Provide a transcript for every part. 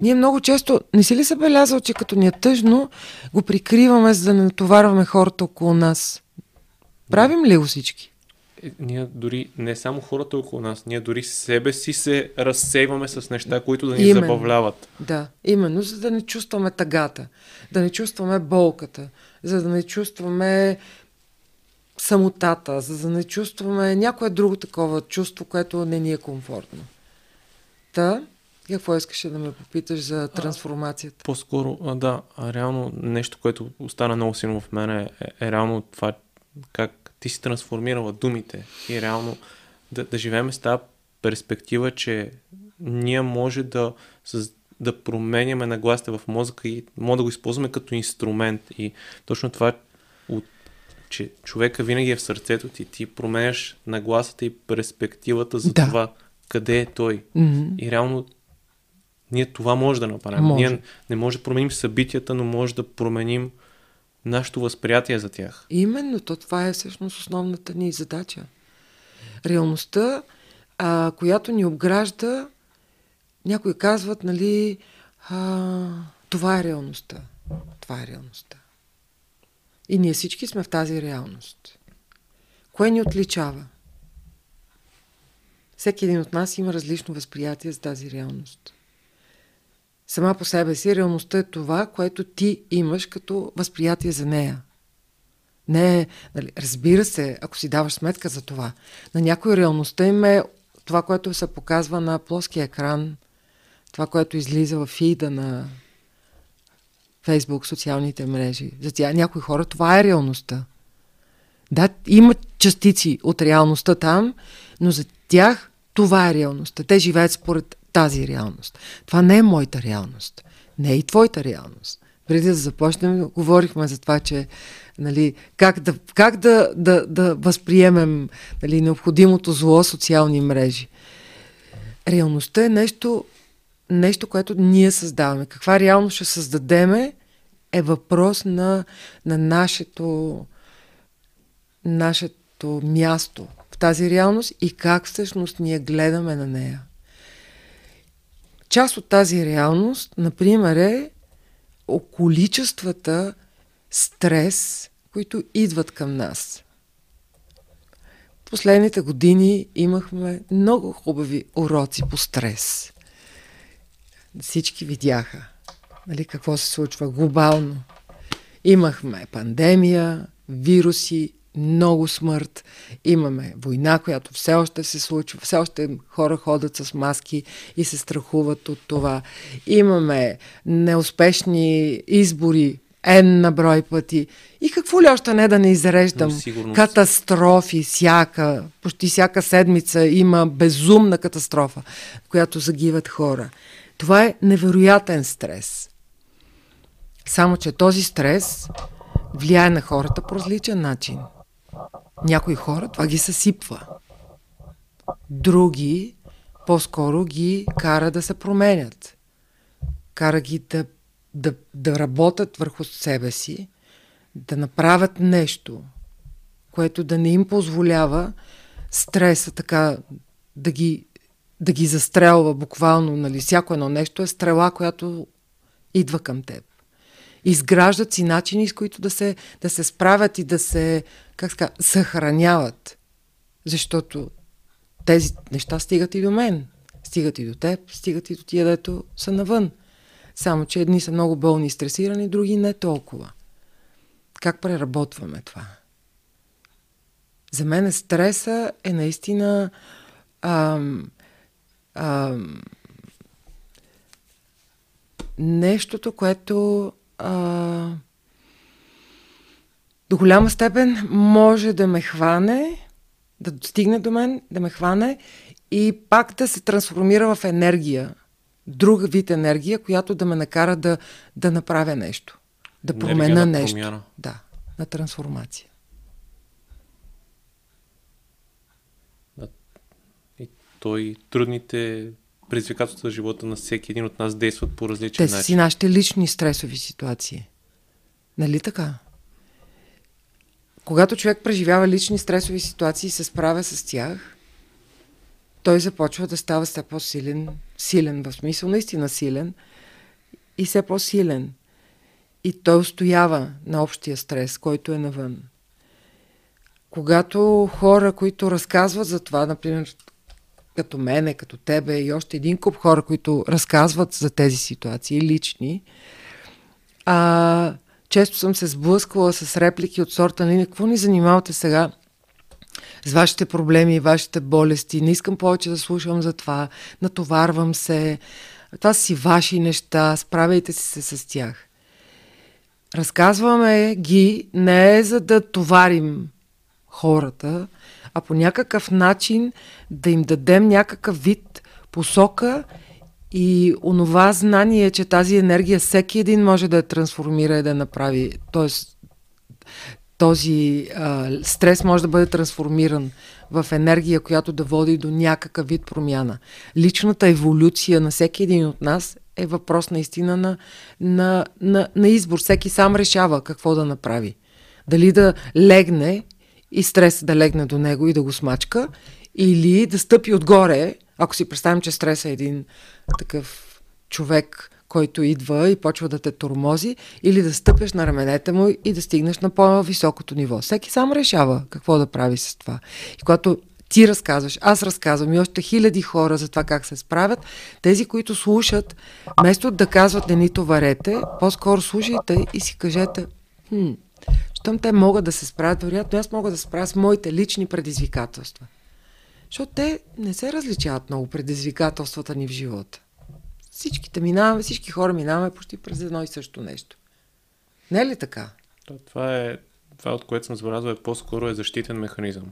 Ние много често, не си ли забелязал, че като ни е тъжно, го прикриваме, за да не натоварваме хората около нас? Правим ли го всички? Е, ние дори не само хората около нас, ние дори себе си се разсейваме с неща, които да ни именно, забавляват. Да, именно, за да не чувстваме тъгата, да не чувстваме болката, за да не чувстваме самотата, за да не чувстваме някое друго такова чувство, което не ни е комфортно. Та, какво искаше да ме попиташ за трансформацията? А, по-скоро, да, реално нещо, което остана много силно в мен е, е, е реално това как ти си трансформирала думите и реално да, да живеем с тази перспектива, че ние може да, с, да променяме нагласите в мозъка и може да го използваме като инструмент. И точно това, от, че човека винаги е в сърцето ти, ти променяш нагласата и перспективата за да. това къде е той. Mm-hmm. И реално ние това може да направим. Може. Ние не може да променим събитията, но може да променим нашето възприятие за тях. Именно, то това е всъщност основната ни задача. Реалността, а, която ни обгражда, някои казват, нали, а, това е реалността. Това е реалността. И ние всички сме в тази реалност. Кое ни отличава? Всеки един от нас има различно възприятие за тази реалност сама по себе си реалността е това, което ти имаш като възприятие за нея. Не, нали, разбира се, ако си даваш сметка за това. На някой реалността им е това, което се показва на плоския екран, това, което излиза в фида на Фейсбук, социалните мрежи. За тя, някои хора това е реалността. Да, има частици от реалността там, но за тях това е реалността. Те живеят според тази реалност. Това не е моята реалност. Не е и твоята реалност. Преди да започнем, говорихме за това, че нали, как, да, как да, да, да възприемем нали, необходимото зло социални мрежи. Реалността е нещо, нещо, което ние създаваме. Каква реалност ще създадеме е въпрос на, на нашето, нашето място в тази реалност и как всъщност ние гледаме на нея. Част от тази реалност, например, е количествата стрес, които идват към нас. Последните години имахме много хубави уроци по стрес. Всички видяха нали, какво се случва глобално. Имахме пандемия, вируси, много смърт, имаме война, която все още се случва, все още хора ходят с маски и се страхуват от това. Имаме неуспешни избори, N на брой пъти. И какво ли още не да не изреждам? Катастрофи, всяка, почти всяка седмица има безумна катастрофа, в която загиват хора. Това е невероятен стрес. Само, че този стрес влияе на хората по различен начин. Някои хора това ги съсипва. Други по-скоро ги кара да се променят. Кара ги да, да, да работят върху себе си, да направят нещо, което да не им позволява стреса така да ги, да ги застрелва буквално. Нали? Всяко едно нещо е стрела, която идва към теб изграждат си начини, с които да се, да се справят и да се, как ска, съхраняват. Защото тези неща стигат и до мен. Стигат и до теб, стигат и до тия, дето са навън. Само, че едни са много болни и стресирани, други не толкова. Как преработваме това? За мен стреса е наистина ам, ам, нещото, което а, до голяма степен може да ме хване, да достигне до мен, да ме хване и пак да се трансформира в енергия, друг вид енергия, която да ме накара да, да направя нещо, да променя нещо. Промяна. Да, на трансформация. И той трудните предизвикателствата в живота на всеки един от нас действат по различен начин. Те са си нашите лични стресови ситуации. Нали така? Когато човек преживява лични стресови ситуации и се справя с тях, той започва да става все по-силен, силен в смисъл, наистина силен, и все по-силен. И той устоява на общия стрес, който е навън. Когато хора, които разказват за това, например, като мене, като тебе и още един куп хора, които разказват за тези ситуации, лични, а, често съм се сблъсквала с реплики от сорта на какво ни занимавате сега с вашите проблеми и вашите болести, не искам повече да слушам за това, натоварвам се, това си ваши неща, справяйте се с тях. Разказваме ги не за да товарим хората, а по някакъв начин да им дадем някакъв вид посока и онова знание, че тази енергия всеки един може да я трансформира и да я направи. Тоест, този а, стрес може да бъде трансформиран в енергия, която да води до някакъв вид промяна. Личната еволюция на всеки един от нас е въпрос наистина на, на, на, на избор. Всеки сам решава какво да направи. Дали да легне и стрес да легне до него и да го смачка, или да стъпи отгоре, ако си представим, че стрес е един такъв човек, който идва и почва да те тормози, или да стъпеш на раменете му и да стигнеш на по-високото ниво. Всеки сам решава какво да прави с това. И когато ти разказваш, аз разказвам и още хиляди хора за това как се справят, тези, които слушат, вместо да казват не ни товарете, по-скоро слушайте и си кажете, хм, щом те могат да се справят, вероятно аз мога да се справя с моите лични предизвикателства. Защото те не се различават много предизвикателствата ни в живота. Всичките минаваме, всички хора минаваме почти през едно и също нещо. Не е ли така? Това е, това от което съм забелязал е по-скоро е защитен механизъм.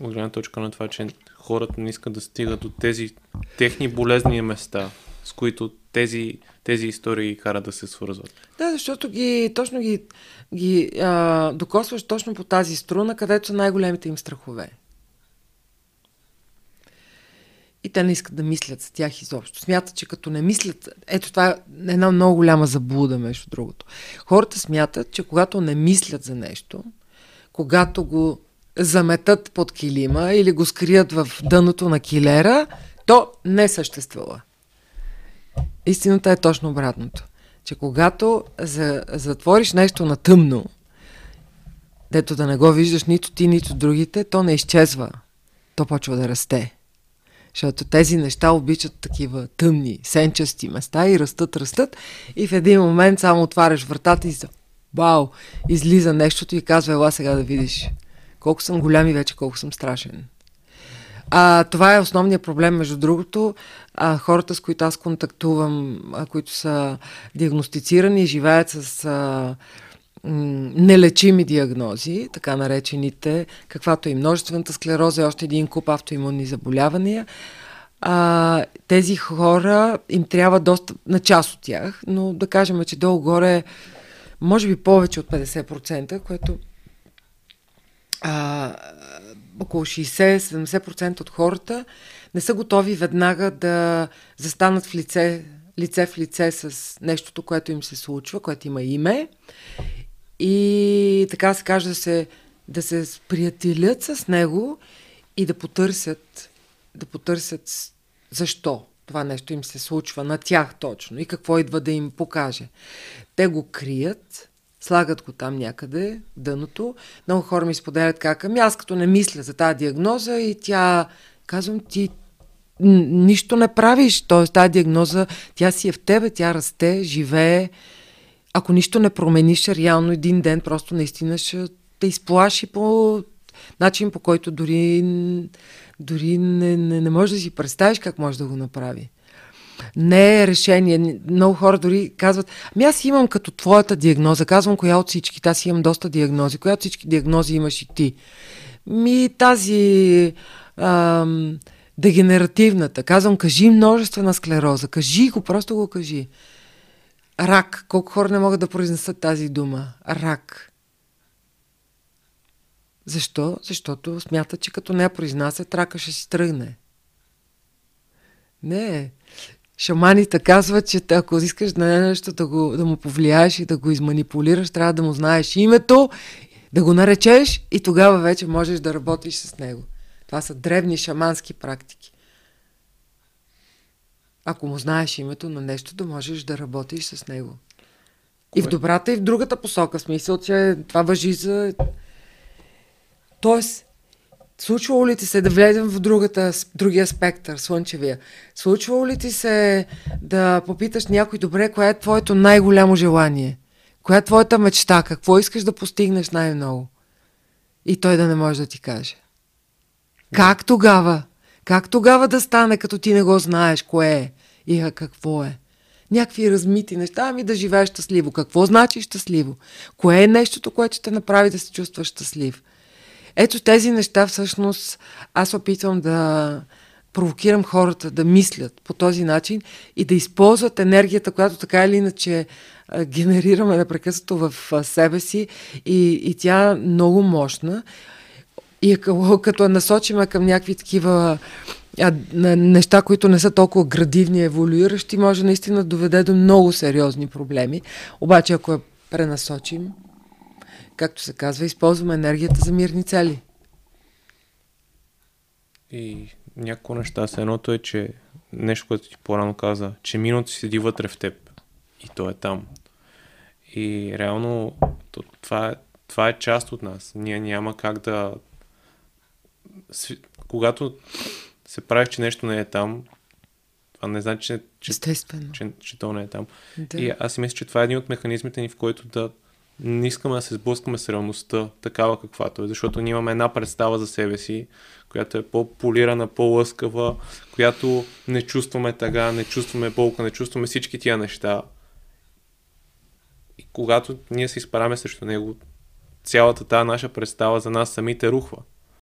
От гледна точка на това, че хората не искат да стигат до тези техни болезни места, с които тези, тези истории карат да се свързват. Да, защото ги, точно ги, ги а, докосваш точно по тази струна, където са най-големите им страхове. И те не искат да мислят за тях изобщо. Смятат, че като не мислят... Ето това е една много голяма заблуда, между другото. Хората смятат, че когато не мислят за нещо, когато го заметат под килима или го скрият в дъното на килера, то не съществува. Истината е точно обратното. Че когато за, затвориш нещо на тъмно, дето да не го виждаш нито ти, нито другите, то не изчезва. То почва да расте. Защото тези неща обичат такива тъмни, сенчасти места и растат, растат. И в един момент само отваряш вратата и Вау! Излиза нещото и казва, ела сега да видиш колко съм голям и вече колко съм страшен. А, това е основният проблем, между другото. А, хората, с които аз контактувам, а, които са диагностицирани, живеят с а, нелечими диагнози, така наречените, каквато и множествената склероза, и още един куп автоимунни заболявания. А, тези хора им трябва доста, на част от тях, но да кажем, че долу-горе може би повече от 50%, което а, около 60-70% от хората не са готови веднага да застанат в лице, лице в лице с нещото, което им се случва, което има име и така се каже да се, да се сприятелят с него и да потърсят, да потърсят защо това нещо им се случва на тях точно и какво идва да им покаже. Те го крият, слагат го там някъде, дъното. Много хора ми споделят как, ами аз като не мисля за тази диагноза и тя, казвам ти, нищо не правиш, т.е. тази диагноза, тя си е в тебе, тя расте, живее, ако нищо не промениш, реално един ден просто наистина ще те изплаши по начин, по който дори, дори не, не, не можеш да си представиш как може да го направи. Не е решение. Много хора дори казват, ами аз имам като твоята диагноза. Казвам коя от всички. Аз имам доста диагнози. Коя от всички диагнози имаш и ти? Ми тази ам, дегенеративната. Казвам, кажи множествена склероза. Кажи го, просто го кажи. Рак. Колко хора не могат да произнесат тази дума? Рак. Защо? Защото смятат, че като не я произнасят, рака ще си тръгне. Не. Шаманите казват, че ако искаш да нещо да, го, да му повлияеш и да го изманипулираш, трябва да му знаеш името, да го наречеш и тогава вече можеш да работиш с него. Това са древни шамански практики. Ако му знаеш името на нещо, да можеш да работиш с него. Кое? И в добрата, и в другата посока. Смисъл, че това въжи за... Тоест, случвало ли ти се да влезем в другата, другия спектър, слънчевия? Случвало ли ти се да попиташ някой добре, кое е твоето най-голямо желание? Коя е твоята мечта? Какво искаш да постигнеш най-много? И той да не може да ти каже. Как тогава? Как тогава да стане, като ти не го знаеш кое е и какво е? Някакви размити неща, ами да живееш щастливо. Какво значи щастливо? Кое е нещото, което ще направи да се чувстваш щастлив? Ето тези неща всъщност аз опитвам да провокирам хората да мислят по този начин и да използват енергията, която така или иначе генерираме непрекъснато в себе си и, и тя е много мощна. И като я насочиме към някакви такива а, неща, които не са толкова градивни, еволюиращи, може наистина да доведе до много сериозни проблеми. Обаче, ако я пренасочим, както се казва, използваме енергията за мирни цели. И някои неща с едното е, че нещо, което ти по-рано каза, че минуто седи вътре в теб и то е там. И реално това е, това е част от нас. Ние няма как да... Когато се правиш, че нещо не е там, това не значи, че, че, Естествено. че, че то не е там. Да. И аз си мисля, че това е един от механизмите ни, в който да не искаме да се сблъскаме с реалността, такава каквато е, защото ние имаме една представа за себе си, която е по-полирана, по-лъскава, която не чувстваме тъга, не чувстваме болка, не чувстваме всички тия неща. И когато ние се изправяме срещу него, цялата тази наша представа за нас самите рухва.